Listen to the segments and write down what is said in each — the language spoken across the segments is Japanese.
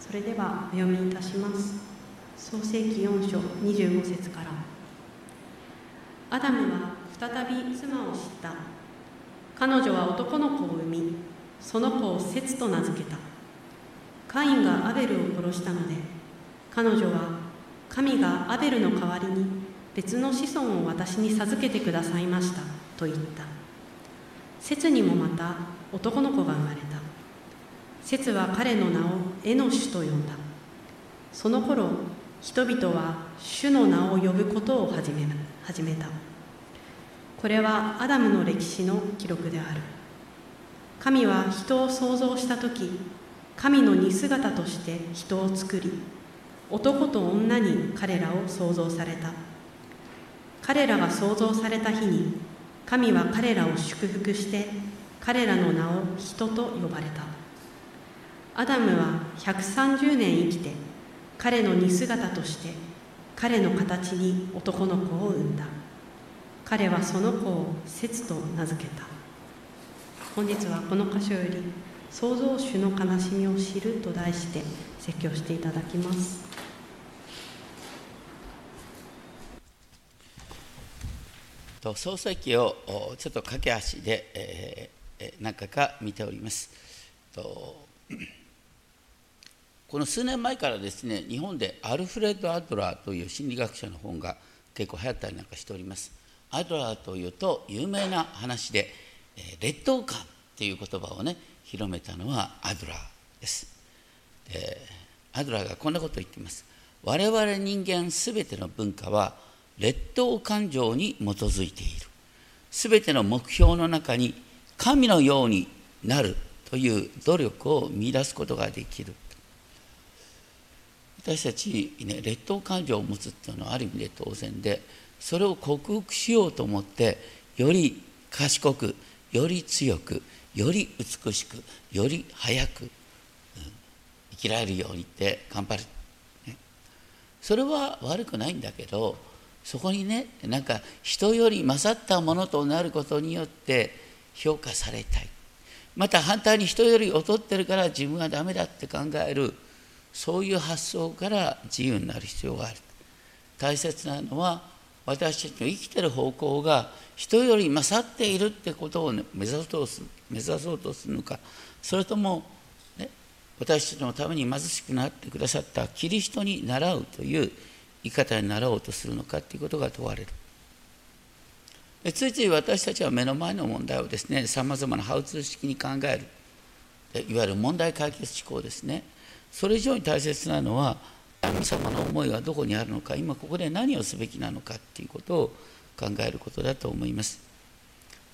それではお読みいたします。創世記4章25節から。アダムは再び妻を知った。彼女は男の子を産みその子をセツと名付けた。カインがアベルを殺したので彼女は神がアベルの代わりに別の子孫を私に授けてくださいましたと言った。セツにもまた男の子が生まれた。セツは彼の名をエノシュと呼んだ。その頃人々は主の名を呼ぶことを始め始めた。これはアダムの歴史の記録である。神は人を創造した時神の似姿として人を作り男と女に彼らを創造された。彼らが創造された日に神は彼らを祝福して彼らの名を人と呼ばれた。アダムは130年生きて彼の似姿として彼の形に男の子を産んだ。彼はその子を節と名付けた。本日はこの箇所より創造主の悲しみを知ると題して説教していただきます。創世記をちょっと駆け足で、えー、何回か見ております。とこの数年前からですね日本でアルフレッド・アドラーという心理学者の本が結構流行ったりなんかしております。アドラーというと有名な話でえ劣等感っていう言葉をね広めたのはアドラーです。でアドラーがこんなことを言っています。我々人間すべての文化は劣等感情に基づいている。すべての目標の中に神のようになるという努力を見出すことができる。私たち、ね、劣等感情を持つっていうのはある意味で当然でそれを克服しようと思ってより賢くより強くより美しくより早く、うん、生きられるようにって頑張る、ね、それは悪くないんだけどそこにねなんか人より勝ったものとなることによって評価されたい。また反対に人より劣ってるから自分はダメだって考えるそういう発想から自由になる必要がある。大切なのは私たちの生きてる方向が人より勝っているってことを、目指そうとす目指そうとするのか。それとも、ね、私たちのために貧しくなってくださったキリストに倣うという生き方に習おうとするのかということが問われる。でついつい私たちは目の前の問題をですねさまざまなハウツー式に考える。いわゆる問題解決思考ですね。それ以上に大切なのは神様の思いはどこにあるのか今ここで何をすべきなのかっていうことを考えることだと思います。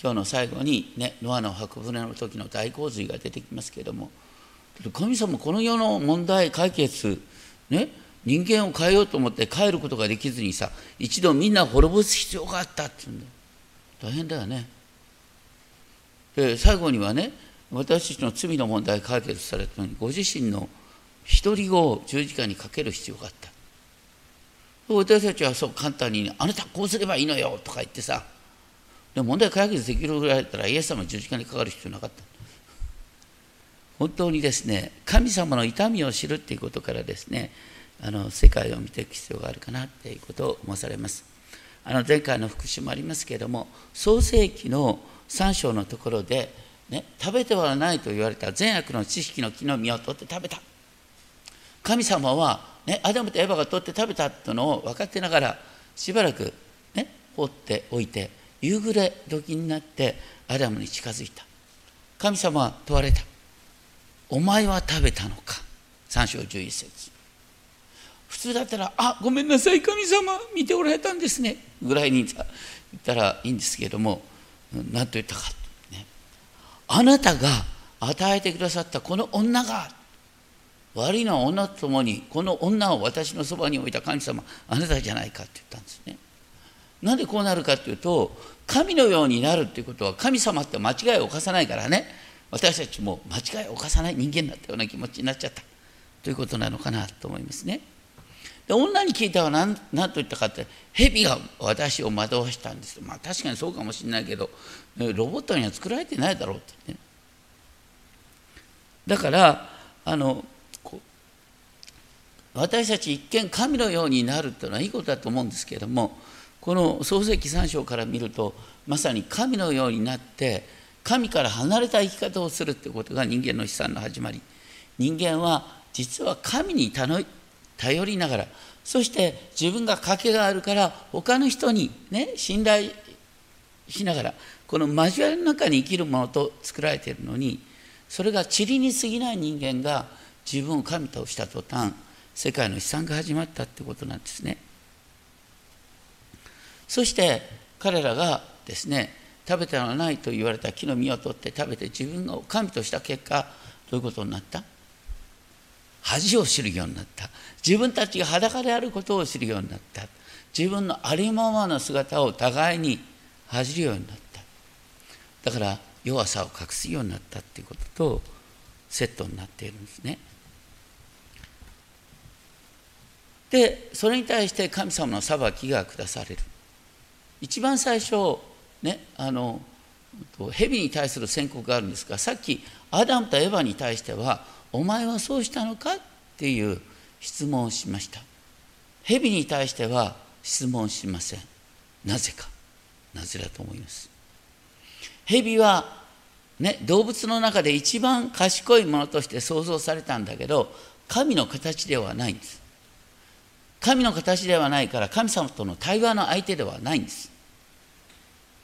今日の最後にねノアの箱舟の時の大洪水が出てきますけれども神様この世の問題解決ね人間を変えようと思って変えることができずにさ一度みんな滅ぼす必要があったって言うんだ大変だよね。で最後にはね私たちの罪の問題解決されたのにご自身の独り子を十字架にかける必要があった。私たちはそう簡単に「あなたこうすればいいのよ」とか言ってさ。でも問題解決できるぐらいだったらイエス様十字架にかかる必要なかった。本当にですね神様の痛みを知るっていうことからですねあの世界を見ていく必要があるかなっていうことを思されます。あの前回の復習もありますけれども創世記の3章のところで、ね、食べてはないと言われた善悪の知識の木の実を取って食べた。神様は、ね、アダムとエヴァが取って食べたというのを分かってながらしばらく、ね、放っておいて夕暮れ時になってアダムに近づいた。神様は問われた。お前は食べたのか？3章11節。普通だったら「あごめんなさい神様見ておられたんですね」ぐらいに言ったらいいんですけども何と言ったか、ね、あなたが与えてくださったこの女が悪いのは女と共にこの女を私のそばに置いた神様あなたじゃないかって言ったんですね。なんでこうなるかっていうと神のようになるっていうことは神様って間違いを犯さないからね私たちも間違いを犯さない人間だったような気持ちになっちゃったということなのかなと思いますね。で女に聞いたら何何と言ったかって蛇が私を惑わしたんですまあ確かにそうかもしれないけどロボットには作られてないだろうってねだからあの私たち一見神のようになるというのはいいことだと思うんですけれどもこの創世記3章から見るとまさに神のようになって神から離れた生き方をするということが人間の悲惨の始まり。人間は実は神に頼りながらそして自分が賭けがあるから他の人にね信頼しながらこの交わりの中に生きるものと作られているのにそれが塵に過ぎない人間が自分を神とした途端世界の悲惨が始まったってことなんですね。そして彼らがですね食べてはないと言われた木の実を取って食べて自分を神とした結果どういうことになった？恥を知るようになった。自分たちが裸であることを知るようになった。自分のありままの姿を互いに恥じるようになった。だから弱さを隠すようになったっていうこととセットになっているんですね。でそれに対して神様の裁きが下される。一番最初ねあの蛇に対する宣告があるんですがさっきアダムとエヴァに対してはお前はそうしたのかっていう質問をしました。蛇に対しては質問しません。なぜか。なぜだと思います？蛇はね動物の中で一番賢いものとして創造されたんだけど神の形ではないんです。神の形ではないから神様との対話の相手ではないんです。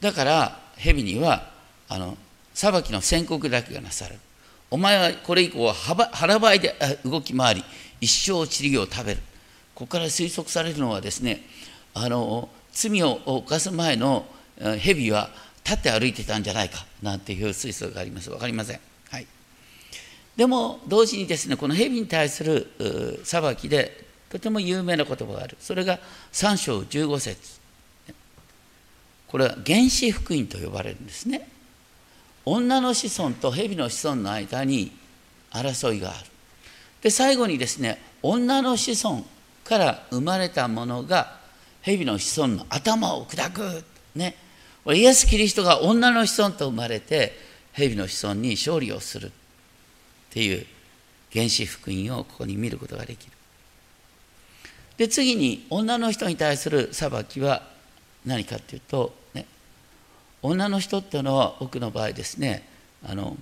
だから蛇にはあの裁きの宣告だけがなされる。お前はこれ以降は腹ばいで動き回り一生塵を食べる。ここから推測されるのはですねあの罪を犯す前の蛇は立って歩いてたんじゃないかなんていう推測があります。分かりません、はい、でも同時にですねこの蛇に対する裁きでとても有名な言葉がある。それが3章15節。これは原始福音と呼ばれるんですね。女の子孫と蛇の子孫の間に争いがある。で最後にですね女の子孫から生まれたものが蛇の子孫の頭を砕く。ね。イエス・キリストが女の子孫と生まれて蛇の子孫に勝利をするっていう原始福音をここに見ることができる。で次に女の人に対する裁きは何かっていうとね女の人っていうのは僕の場合ですねあの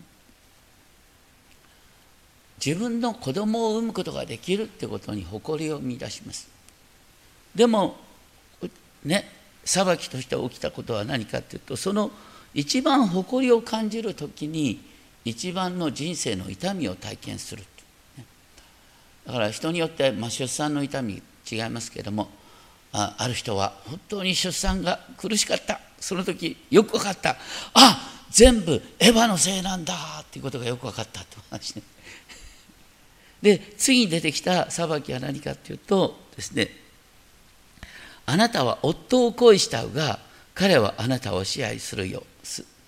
自分の子供を産むことができるってことに誇りを見出します。でもね裁きとして起きたことは何かっていうとその一番誇りを感じる時に一番の人生の痛みを体験するだから人によって、まあ、出産の痛み違いますけれどもあある人は本当に出産が苦しかった。その時よく分かった。あ全部エヴァのせいなんだ。っていうことがよく分かったって話ね。で次に出てきた裁きは何かっていうとですねあなたは夫を恋したが彼はあなたを支配するよ。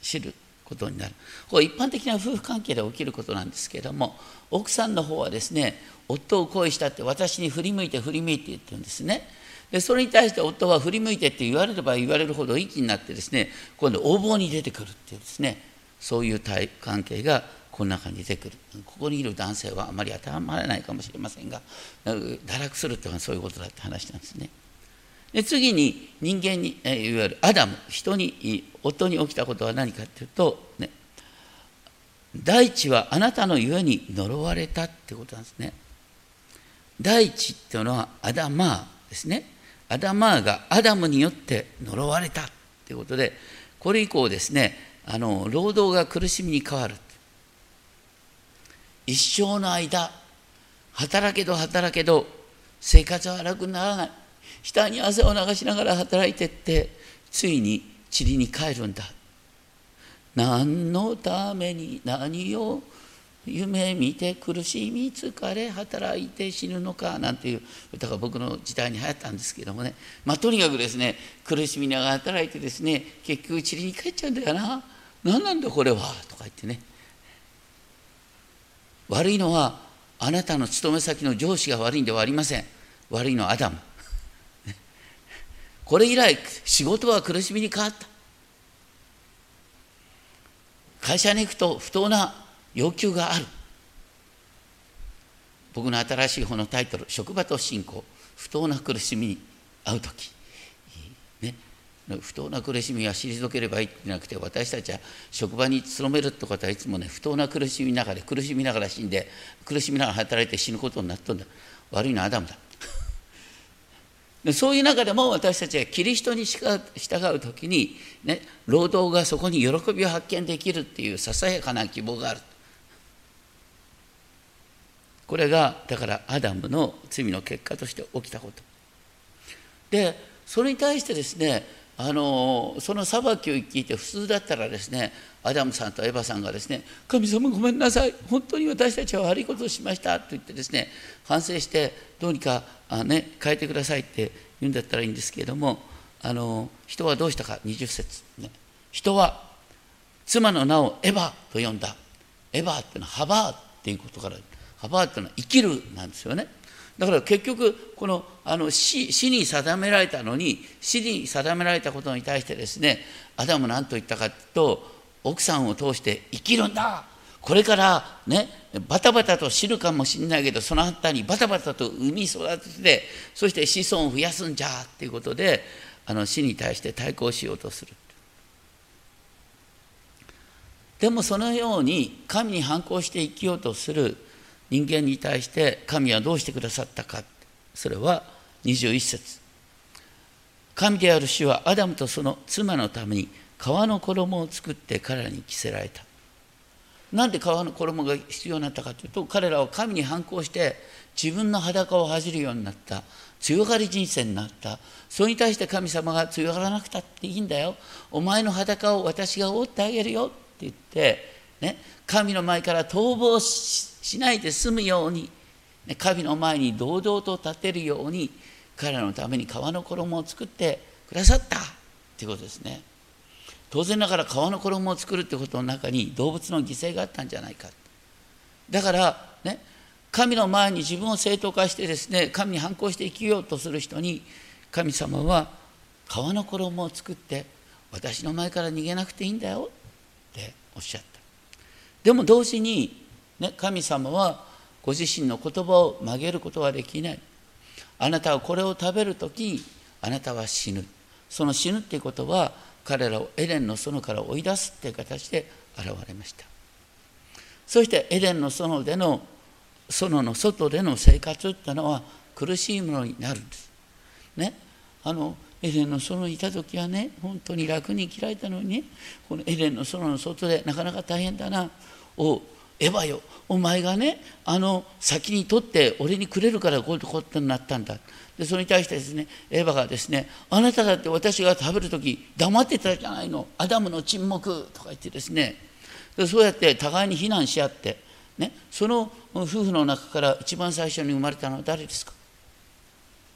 知ることになる。これ一般的な夫婦関係で起きることなんですけれども奥さんの方はですね夫を恋したって私に振り向いて振り向いて言ってるんですね。でそれに対して夫は振り向いてって言われれば言われるほどいい気になってですね今度横暴に出てくるっていうですねそういう関係がこの中に出てくる。ここにいる男性はあまり当てはまらないかもしれませんが堕落するっていうのはそういうことだって話なんですね。で次に人間にいわゆるアダム人に夫に起きたことは何かっていうとね大地はあなたのゆえに呪われたってことなんですね。大地っていうのはアダマーですね。アダマーがアダムによって呪われたということでこれ以降ですねあの労働が苦しみに変わる一生の間働けど働けど生活は楽にならない。下に汗を流しながら働いてってついに塵に帰るんだ。何のために何を夢見て苦しみ疲れ働いて死ぬのかなんていう歌が僕の時代に流行ったんですけどもね。まあとにかくですね苦しみながら働いてですね結局塵に帰っちゃうんだよな。何なんだこれはとか言ってね。悪いのはあなたの勤め先の上司が悪いんではありません。悪いのはアダム。これ以来仕事は苦しみに変わった。会社に行くと不当な要求がある。僕の新しい本のタイトル「職場と信仰。不当な苦しみに遭う時」ね。不当な苦しみは退ければいいんじゃなくて私たちは職場に勤めるってことはいつもね不当な苦しみながら苦しみながら死んで苦しみながら働いて死ぬことになっとんだ。悪いのはアダムだ。そういう中でも私たちはキリストに従う時に、ね、労働がそこに喜びを発見できるっていうささやかな希望がある。これがだからアダムの罪の結果として起きたこと。でそれに対してですねあのその裁きを聞いて普通だったらですねアダムさんとエバさんがですね「神様ごめんなさい。本当に私たちは悪いことをしました」と言ってですね反省してどうにかあ、ね、変えてくださいって言うんだったらいいんですけれどもあの人はどうしたか。20節、ね、人は妻の名をエバと呼んだ。エバっていうのはハバーっていうことからハバーってのは生きるなんですよね。だから結局このあの死死に定められたのに死に定められたことに対してですねアダム何と言ったかというと奥さんを通して生きるんだ。これからねバタバタと死ぬかもしれないけどそのあたにバタバタと産み育ててそして子孫を増やすんじゃっていうことであの死に対して対抗しようとする。でもそのように神に反抗して生きようとする。人間に対して神はどうしてくださったか。それは21節。神である主はアダムとその妻のために皮の衣を作って彼らに着せられた。なんで皮の衣が必要になったかというと彼らは神に反抗して自分の裸を恥じるようになった。強がり人生になった。それに対して神様が強がらなくたっていいんだよ。お前の裸を私が覆ってあげるよって言って、ね、神の前から逃亡ししないで済むように神の前に堂々と立てるように彼らのために皮の衣を作ってくださった。っていうことですね。当然ながら皮の衣を作るってことの中に動物の犠牲があったんじゃないか。だからね神の前に自分を正当化してですね神に反抗して生きようとする人に神様は皮の衣を作って私の前から逃げなくていいんだよ。っておっしゃった。でも同時に、ね、神様はご自身の言葉を曲げることはできない。あなたはこれを食べる時あなたは死ぬ。その死ぬっていうことは彼らをエデンの園から追い出すっていう形で現れました。そしてエデンの園での園の外での生活っていうのは苦しいものになるんです。ねあのエデンの園にいた時はね本当に楽に生きられたのにねこのエデンの園の外でなかなか大変だなおエヴァよ。お前がねあの先に取って俺にくれるからこういうことになったんだ。でそれに対してですねエヴァがですねあなただって私が食べる時黙ってたじゃないの。アダムの沈黙とか言ってですね。でそうやって互いに非難し合って、ね、その夫婦の中から一番最初に生まれたのは誰ですか？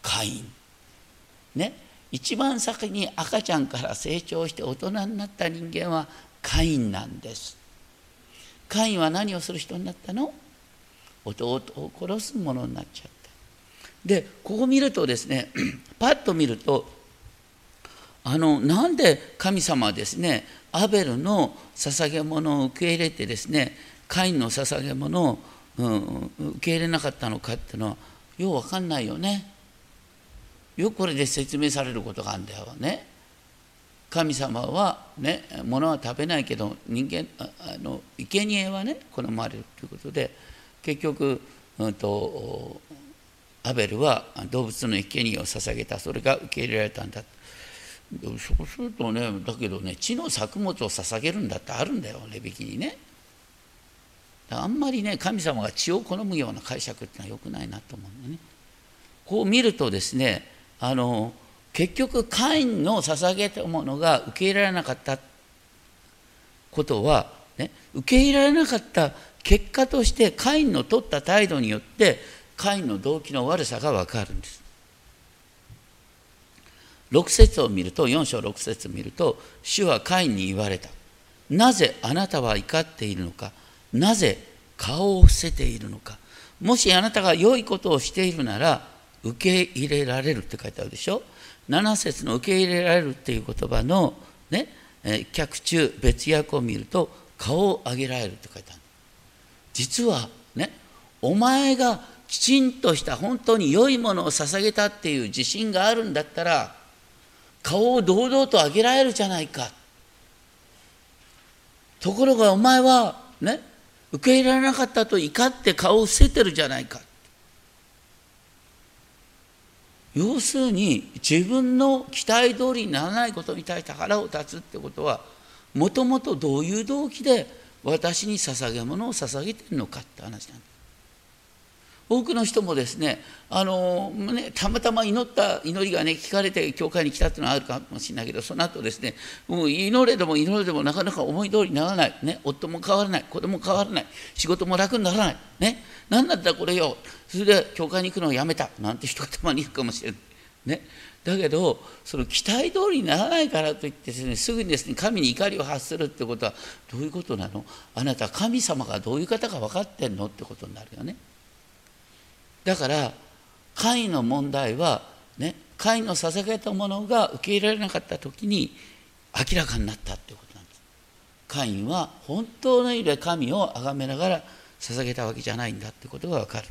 カイン。ね。一番先に赤ちゃんから成長して大人になった人間はカインなんです。カインは何をする人になったの？弟を殺すものになっちゃった。でここ見るとですね パッと見るとあのなんで神様はですねアベルの捧げ物を受け入れてですねカインの捧げ物を、うん、受け入れなかったのかっていうのはよう分かんないよね。よくこれで説明されることがあるんだよね。神様はね物は食べないけど人間あの生贄はね好まれるということで結局、うんとアベルは動物の生贄を捧げた。それが受け入れられたんだ。そうするとねだけどね地の作物を捧げるんだってあるんだよ値引きにね。あんまりね神様が血を好むような解釈ってのはよくないなと思うんだね。こう見るとですねあの結局カインの捧げたものが受け入れられなかったことは、ね、受け入れられなかった結果としてカインの取った態度によってカインの動機の悪さが分かるんです。6節を見ると4章6節を見ると主はカインに言われた。なぜあなたは怒っているのか？なぜ顔を伏せているのか？もしあなたが良いことをしているなら受け入れられるって書いてあるでしょ？7節の受け入れられるっていう言葉のね脚中別訳を見ると顔を上げられるって書いてある。実はねお前がきちんとした本当に良いものを捧げたっていう自信があるんだったら顔を堂々と上げられるじゃないか。ところがお前はね受け入れられなかったと怒って顔を伏せてるじゃないか。要するに自分の期待通りにならないことに対して腹を立つってことはもともとどういう動機で私に捧げ物を捧げてるのかって話なんです。多くの人もですねあのねたまたま祈った祈りがね聞かれて教会に来たっていうのはあるかもしれないけどその後ですねもう祈れでも祈れでもなかなか思い通りにならない、ね、夫も変わらない。子供も変わらない。仕事も楽にならない、ね、何だったらこれよ。それで教会に行くのをやめた。なんて人がたまにいるかもしれない。ね、だけどその期待通りにならないからといってですねすぐにですね神に怒りを発するってことはどういうことなの？あなた神様がどういう方か分かってんの？ってことになるよね。だから会の問題はね会の捧げたものが受け入れられなかった時に明らかになったってことなんです。会員は本当の意味で神を崇めながら捧げたわけじゃないんだってことが分かる。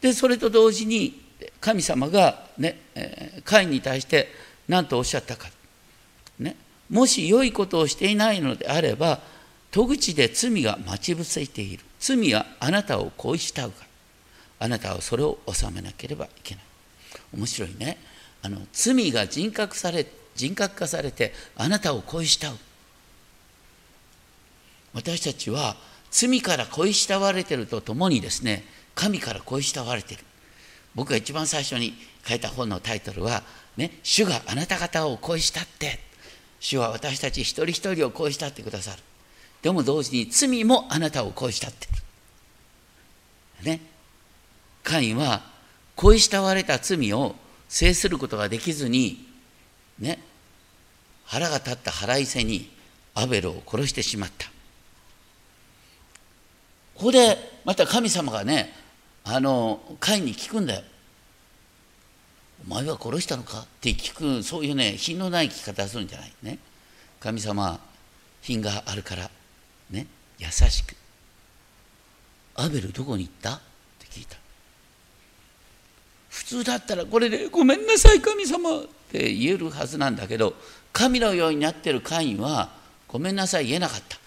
でそれと同時に神様がね、えー、会員に対して何とおっしゃったか、ね、もし良いことをしていないのであれば戸口で罪が待ち伏せている罪はあなたを恋したうからあなたはそれを収めなければいけない。面白いね。あの罪が人格され人格化されてあなたを恋したう。私たちは罪から恋したわれてるとともにですね神から恋したわれてる。僕が一番最初に書いた本のタイトルは「ね、主があなた方を恋したって」主は私たち一人一人を恋したってくださる。でも同時に罪もあなたを恋したって。るね。カインは恋したわれた罪を制することができずにね腹が立った腹いせにアベルを殺してしまった。ここでまた神様がねあのカインに聞くんだよ。お前は殺したのか？って聞くそういうね品のない聞き方するんじゃない。ね。神様品があるからね。優しく。アベルどこに行った？って聞いた。普通だったらこれで「ごめんなさい神様」って言えるはずなんだけど神のようになってるカインは「ごめんなさい」言えなかった。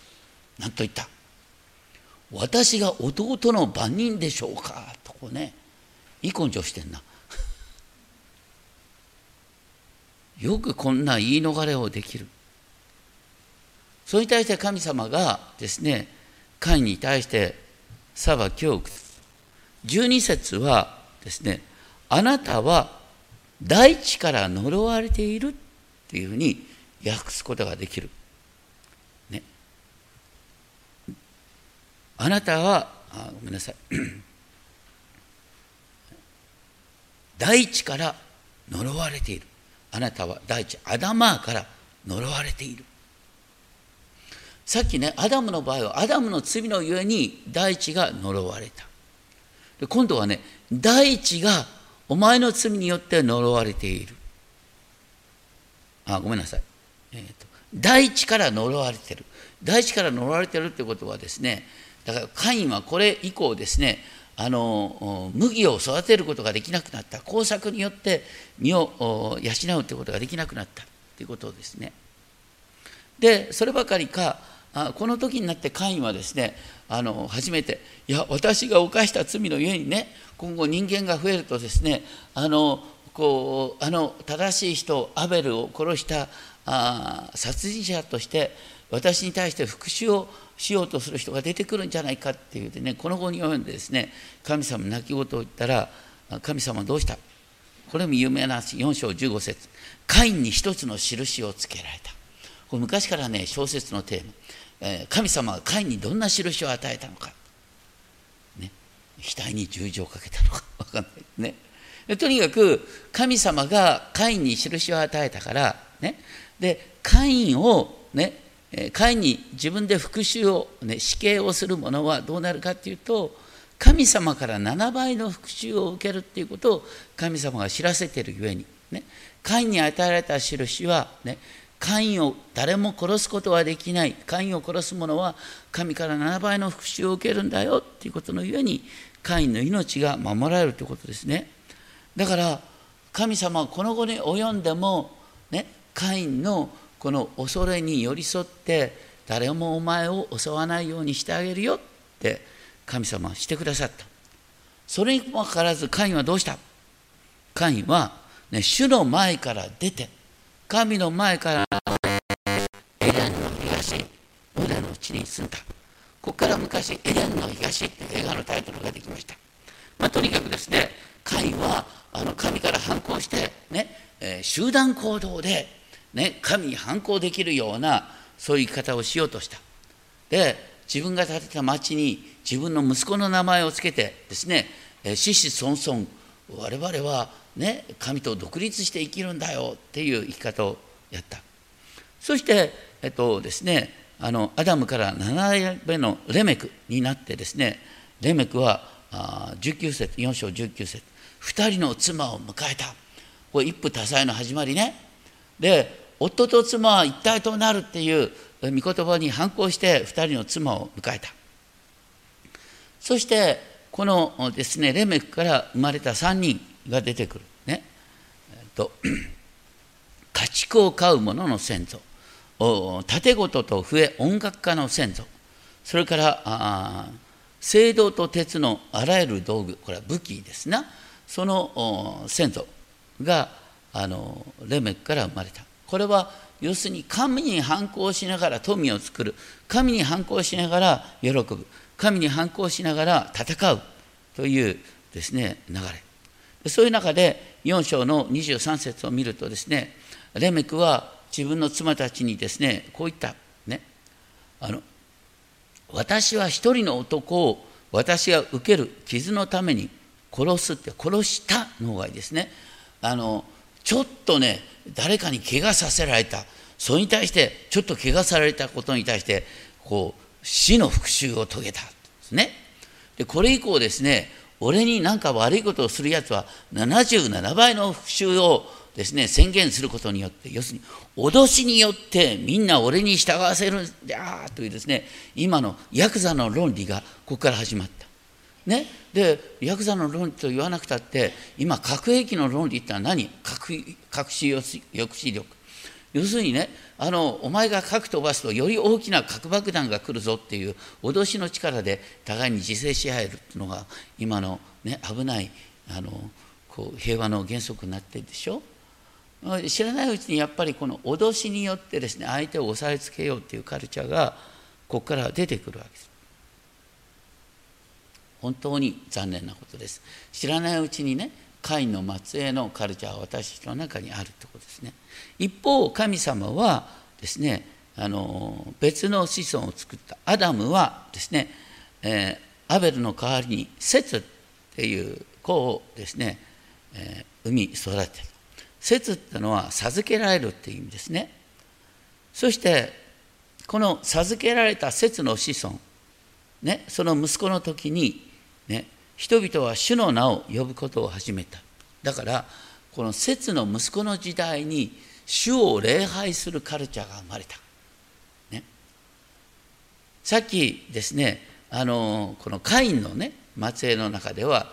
何と言った。私が弟の番人でしょうか。とこうねいい根性してんな。よくこんな言い逃れをできる。それに対して神様がですねカインに対して裁きを12節はですねあなたは大地から呪われているっていうふうに訳すことができる。ね、あなたはあごめんなさい 大地から呪われている。あなたは大地アダマーから呪われている。さっきねアダムの場合はアダムの罪のゆえに大地が呪われた。で今度はね大地がお前の罪によって呪われている。あ、ごめんなさい。えーと、大地から呪われてる。大地から呪われてるってことはですね、だからカインはこれ以降ですね、あの麦を育てることができなくなった。工作によって身を養うってことができなくなったっていうことですね。で、そればかりか、あこの時になってカインはですねあの初めていや私が犯した罪のゆえにね今後人間が増えるとですねあのこうあの正しい人アベルを殺したあ殺人者として私に対して復讐をしようとする人が出てくるんじゃないかっていうでねこの後に読んでですね神様泣き言を言ったら神様どうした?これも有名な4章15節カインに一つの印をつけられた。これ昔からね小説のテーマ。神様はカインにどんな印を与えたのか、ね、額に十字をかけたのか。分かんない。ね。とにかく神様がカインに印を与えたから、ね、でカインをねカインに自分で復讐を、ね、死刑をする者はどうなるかっていうと神様から7倍の復讐を受けるっていうことを神様が知らせているゆえに、ね、カインに与えられた印は、ね、カインを誰も殺すことはできない。カインを殺す者は神から7倍の復讐を受けるんだよっていうことのゆえにカインの命が守られるということですね。だから神様はこの後に及んでも、ね、カインのこの恐れに寄り添って誰もお前を襲わないようにしてあげるよって神様はしてくださった。それにもかかわらずカインはどうした？カインは、ね、主の前から出て神の前からエレンの東腕の地に住んだ。ここから昔エレンの東って映画のタイトルができました、まあ、とにかくですねカイはあの神から反抗してね、えー、集団行動で、ね、神に反抗できるようなそういう生き方をしようとした。で自分が建てた町に自分の息子の名前を付けてですね子子孫々我々はね神と独立して生きるんだよっていう生き方をやった。そしてえっとですねあのアダムから7代目のレメクになってですねレメクは19節4章19節2人の妻を迎えた。これ一夫多妻の始まりね。で夫と妻は一体となるっていう御言葉に反抗して2人の妻を迎えた。そしてこのですねレメクから生まれた3人が出てくる。ね、えっと、家畜を飼う者の先祖。盾事と笛音楽家の先祖。それから青銅と鉄のあらゆる道具。これは武器ですな。その先祖があのレメクから生まれた。これは要するに神に反抗しながら富を作る。神に反抗しながら喜ぶ。神に反抗しながら戦うというですね流れ。そういう中で4章の23節を見るとですねレメクは自分の妻たちにですねこう言った。ね。あの私は一人の男を私が受ける傷のために殺すって殺したの方がいいですねあのちょっとね誰かに怪我させられた。それに対してちょっと怪我されたことに対してこう死の復讐を遂げたですね。でこれ以降ですね俺に何か悪いことをするやつは77倍の復讐をですね宣言することによって要するに脅しによってみんな俺に従わせるんだというですね今のヤクザの論理がここから始まった。ね、でヤクザの論理と言わなくたって今核兵器の論理ってのは何？核核使抑止力。要するにねあのお前が核飛ばすとより大きな核爆弾が来るぞっていう脅しの力で互いに自制し合えるっていうのが今の、ね、危ないあのこう平和の原則になってるでしょ？知らないうちにやっぱりこの脅しによってですね相手を押さえつけようっていうカルチャーがここから出てくるわけです。本当に残念なことです知らないうちにねカインの末裔のカルチャーは私たちの中にあるということですね。一方神様はですねあの別の子孫を作った。アダムはですね、えー、アベルの代わりにセツっていう子をですね、えー、産み育てた。セツってのは授けられるっていう意味ですね。そしてこの授けられたセツの子孫ね、その息子の時に、人々は主の名を呼ぶことを始めた。だからこの節の息子の時代に主を礼拝するカルチャーが生まれた、ね、さっきですねあのこのカインのね末裔の中では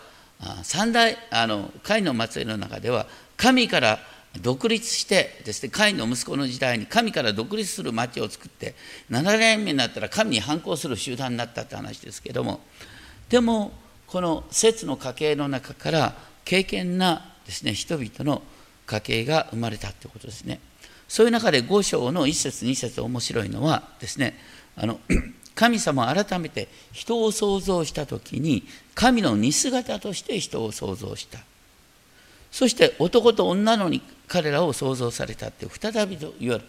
三代あのカインの末裔の中では神から独立してですねカインの息子の時代に神から独立する町を作って7年目になったら神に反抗する集団になったって話ですけども。でもこの節の家系の中から敬虔なですね人々の家系が生まれたということですね。そういう中で5章の1節2節面白いのはですねあの 神様は改めて人を創造した時に神の似姿として人を創造した。そして男と女のに彼らを創造されたって再びといわゆる。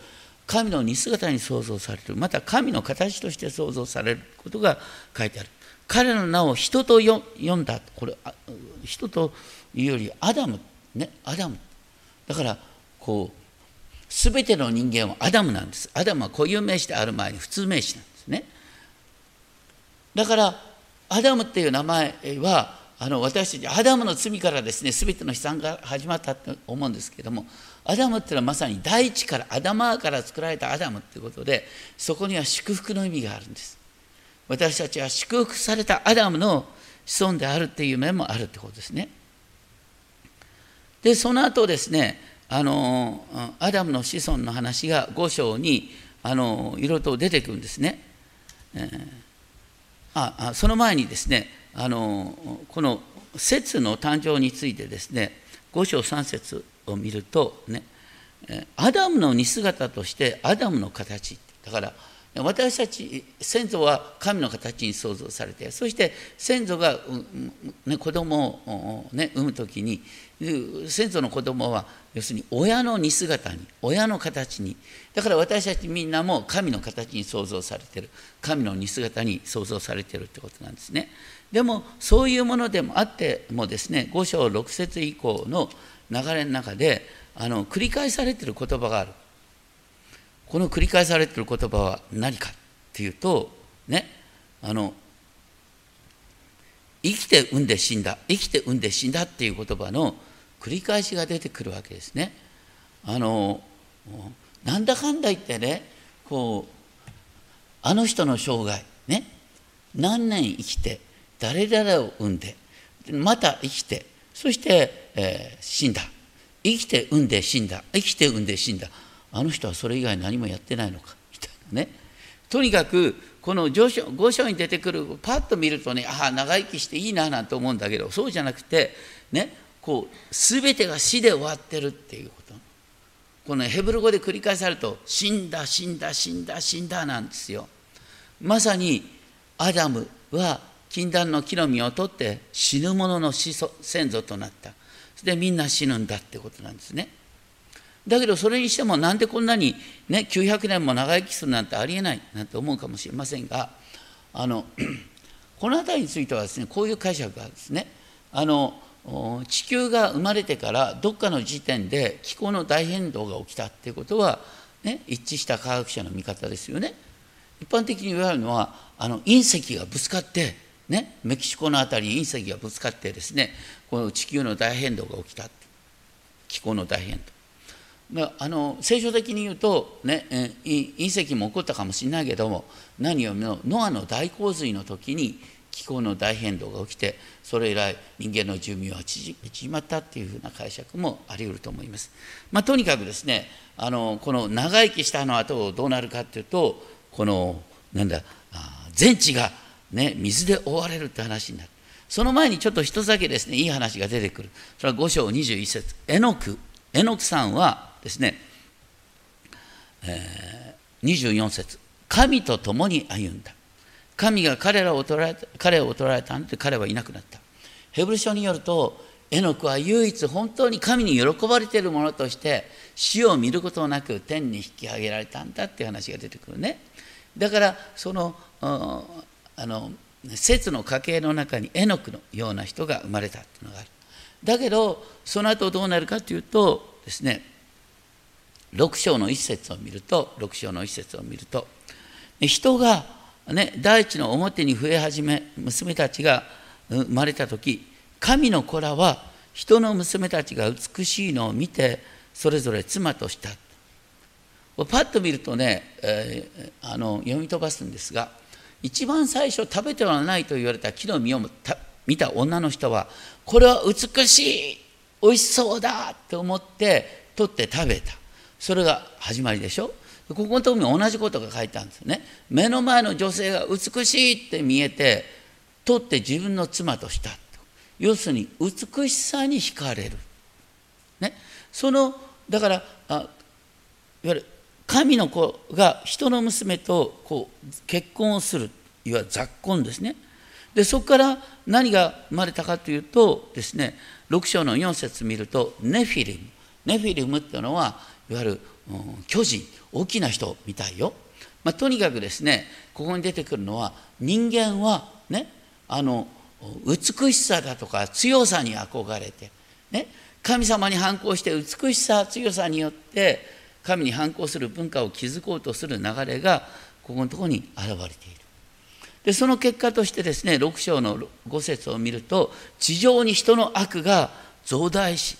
神の似姿に創造される。また神の形として創造されることが書いてある。彼の名を人と呼んだ。これ人というよりアダムね。アダム。だからこう全ての人間はアダムなんです。アダムは固有名詞である前に普通名詞なんですね。だからアダムっていう名前はあの私たちアダムの罪からですね全ての悲惨が始まったと思うんですけどもアダムっていうのはまさに大地からアダマーから作られたアダムっていうことでそこには祝福の意味があるんです。私たちは祝福されたアダムの子孫であるっていう面もあるってことですね。でその後ですねあのアダムの子孫の話が5章にあのいろいろと出てくるんですね。えー、ああその前にですねあのこの節の誕生についてですね5章3節を見るとねアダムの似姿としてアダムの形だから私たち先祖は神の形に創造されてそして先祖が、ね、子供を、ね、産む時に先祖の子供は要するに親の似姿に親の形に。だから私たちみんなも神の形に創造されてる。神の似姿に創造されてるってことなんですね。でもそういうものでもあってもですね5章6節以降の流れの中であの繰り返されてる言葉がある。この繰り返されてる言葉は何かっていうとねあの生きて産んで死んだ生きて産んで死んだっていう言葉の繰り返しが出てくるわけですね。あのなんだかんだ言ってねこうあの人の生涯ね何年生きて誰々を産んでまた生きてそして、えー、死んだ。生きて産んで死んだ。生きて産んで死んだ。あの人はそれ以外何もやってないのか？みたいなね。とにかくこの上章5章に出てくるパッと見るとねああ長生きしていいななんて思うんだけどそうじゃなくてねこう全てが死で終わってるっていうこと。このヘブル語で繰り返されると死んだ死んだ死んだ死んだなんですよ。まさにアダムは禁断の木の実を取って死ぬ者の先祖となった。でみんな死ぬんだってことなんですね。だけどそれにしてもなんでこんなに、ね、900年も長生きするなんてありえないなんて思うかもしれませんがあの この辺りについてはですねこういう解釈がですね。あの地球が生まれてからどっかの時点で気候の大変動が起きたっていうことは、ね、一致した科学者の見方ですよね。一般的に言われるのはあの隕石がぶつかってね、メキシコの辺りに隕石がぶつかってですねこの地球の大変動が起きた気候の大変動あの聖書的に言うと、ね、隕石も起こったかもしれないけども何よりもノアの大洪水の時に気候の大変動が起きてそれ以来人間の寿命は縮まったっていうふうな解釈もあり得ると思います。まあ、とにかくですねあのこの長生きしたの後どうなるかっていうとこのなんだ全地がね、水で覆われるって話になる。その前にちょっと一つだけですね、いい話が出てくる。それは5章21節エノク、エノクさんはですね、えー、24節神と共に歩んだ。神が彼らを捕らえ彼を捕らえたんで彼はいなくなった。ヘブル書によると、エノクは唯一本当に神に喜ばれているものとして死を見ることなく天に引き上げられたんだっていう話が出てくるね。だからそのあの説の家系の中にエノクのような人が生まれたっていうのがあるだけどその後どうなるかというとですね6章の一節を見ると6章の一節を見ると人が、ね、大地の表に増え始め娘たちが生まれた時神の子らは人の娘たちが美しいのを見てそれぞれ妻とした。パッと見るとね、えー、あの読み飛ばすんですが一番最初食べてはないと言われた木の実を見た女の人はこれは美しい美味しそうだと思って取って食べた。それが始まりでしょ？ここのところに同じことが書いてあるんですよね。目の前の女性が美しいって見えて取って自分の妻とした要するに美しさに惹かれる、ね、そのだからあいわゆる神の子が人の娘とこう結婚をするいわゆる雑婚ですね。でそこから何が生まれたかというとですね6章の4節見るとネフィリム。ネフィリムっていうのはいわゆる、うん、巨人大きな人みたいよ、まあ、とにかくですねここに出てくるのは人間はねあの美しさだとか強さに憧れて、ね、神様に反抗して美しさ強さによって神に反抗する文化を築こうとする流れがここのところに現れている。でその結果としてですね6章の5節を見ると地上に人の悪が増大し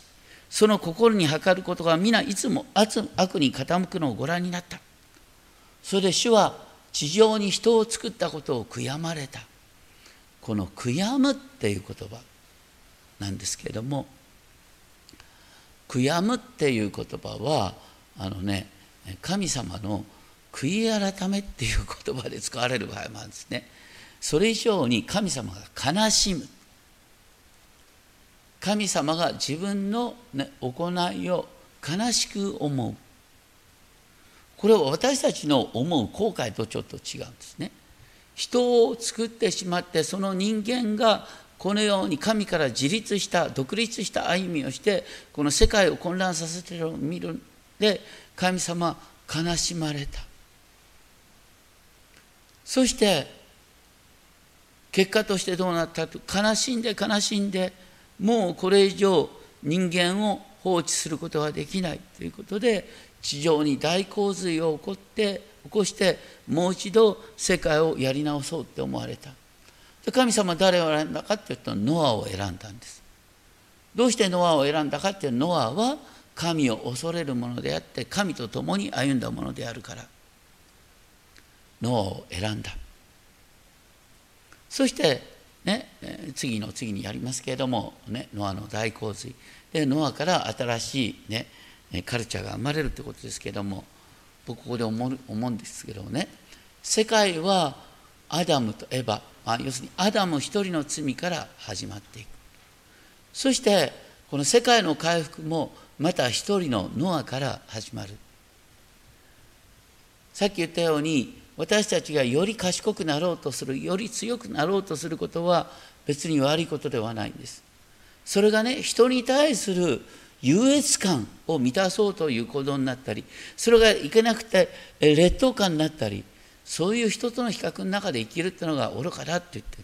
その心に計ることが皆いつも悪に傾くのをご覧になった。それで主は地上に人を作ったことを悔やまれた。この「悔やむ」っていう言葉なんですけれども「悔やむ」っていう言葉はあのね神様の悔い改めっていう言葉で使われる場合もあるんですね。それ以上に神様が悲しむ。神様が自分の、行いを悲しく思う。これは私たちの思う後悔とちょっと違うんですね。人を作ってしまってその人間がこのように神から自立した独立した歩みをしてこの世界を混乱させているのを見るで神様悲しまれた。そして結果としてどうなったと悲しんで悲しんでもうこれ以上人間を放置することはできないということで地上に大洪水を起こって起こしてもう一度世界をやり直そうって思われた。で神様誰を選んだかっていうとノアを選んだんです。どうしてノアを選んだかっていうノアは神を恐れるものであって神と共に歩んだものであるから。ノアを選んだ。そしてね次の次にやりますけれども、ね、ノアの大洪水。でノアから新しい、ね、カルチャーが生まれるということですけれども僕ここで思う思うんですけどね世界はアダムとエバ、まあ、要するにアダム一人の罪から始まっていく。そしてこの世界の回復もまた一人のノアから始まる。さっき言ったように私たちがより賢くなろうとするより強くなろうとすることは別に悪いことではないんです。それがね人に対する優越感を満たそうという行動になったりそれがいけなくて劣等感になったりそういう人との比較の中で生きるっていうのが愚かだって言ってる。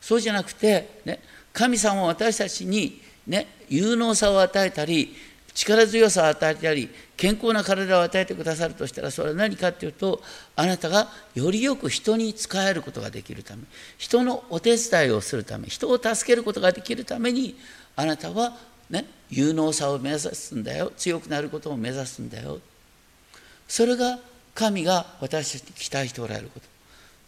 そうじゃなくて、ね、神様は私たちに、ね、有能さを与えたり力強さを与えたり健康な体を与えてくださるとしたらそれは何かっていうとあなたがよりよく人に仕えることができるため人のお手伝いをするため人を助けることができるためにあなたは、ね、有能さを目指すんだよ強くなることを目指すんだよ。それが神が私たちに期待しておられること。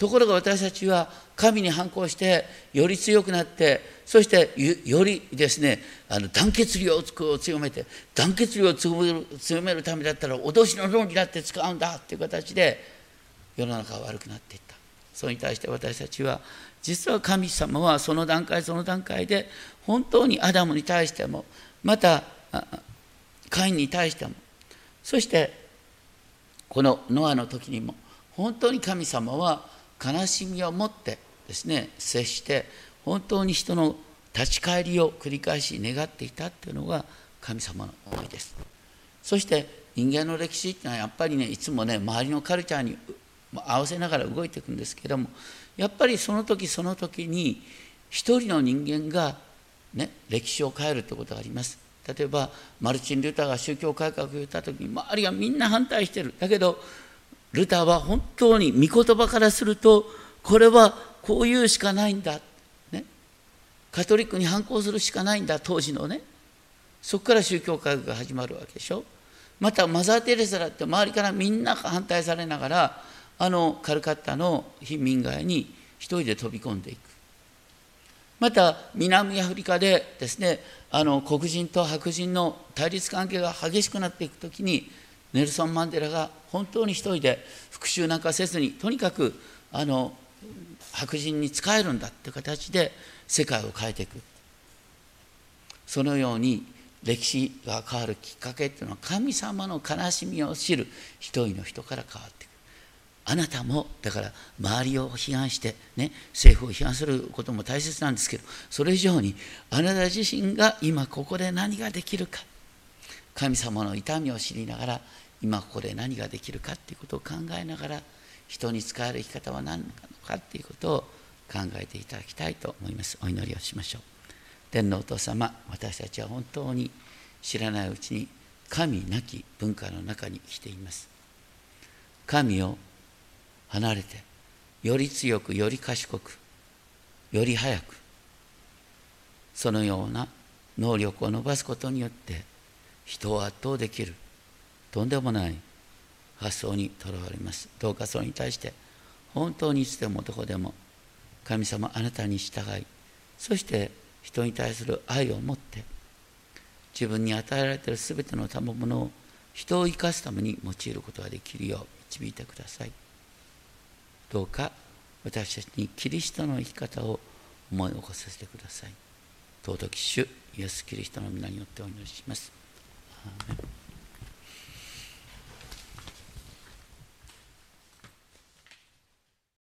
ところが私たちは神に反抗してより強くなってそしてよりですねあの団結力を強めて団結力を強めるためだったら脅しの論になって使うんだっていう形で世の中は悪くなっていった。それに対して私たちは実は神様はその段階その段階で本当にアダムに対してもまたカインに対してもそしてこのノアの時にも本当に神様は悲しみを持ってですね接して本当に人の立ち返りを繰り返し願っていたっていうのが神様の思いです。そして人間の歴史っていうのはやっぱりねいつもね周りのカルチャーに合わせながら動いていくんですけどもやっぱりその時その時に一人の人間がね歴史を変えるってことがあります。例えばマルチン・ルーターが宗教改革を言った時に周りはみんな反対してる。だけどルターは本当に御言葉からするとこれはこういうしかないんだ、ね、カトリックに反抗するしかないんだ当時のね。そこから宗教改革が始まるわけでしょ。またマザー・テレサだって周りからみんな反対されながらあのカルカッタの貧民街に一人で飛び込んでいく。また南アフリカでですねあの黒人と白人の対立関係が激しくなっていく時にネルソン・マンデラが本当に一人で復讐なんかせずにとにかくあの白人に仕えるんだって形で世界を変えていく。そのように歴史が変わるきっかけっていうのは神様の悲しみを知る一人の人から変わっていく。あなたもだから周りを批判してね政府を批判することも大切なんですけどそれ以上にあなた自身が今ここで何ができるか神様の痛みを知りながら今ここで何ができるかっていうことを考えながら人に使える生き方は何なのかっていうことを考えていただきたいと思います。お祈りをしましょう。天皇お父様私たちは本当に知らないうちに神なき文化の中に生きています。神を離れてより強くより賢くより早くそのような能力を伸ばすことによって人を圧倒できる？とんでもない発想にとらわれます。どうかそれに対して本当にいつでもどこでも神様あなたに従いそして人に対する愛を持って自分に与えられている全ての賜物を人を生かすために用いることができるよう導いてください。どうか私たちにキリストの生き方を思い起こさせてください。尊き主イエス・キリストの皆によってお祈りします。Amen.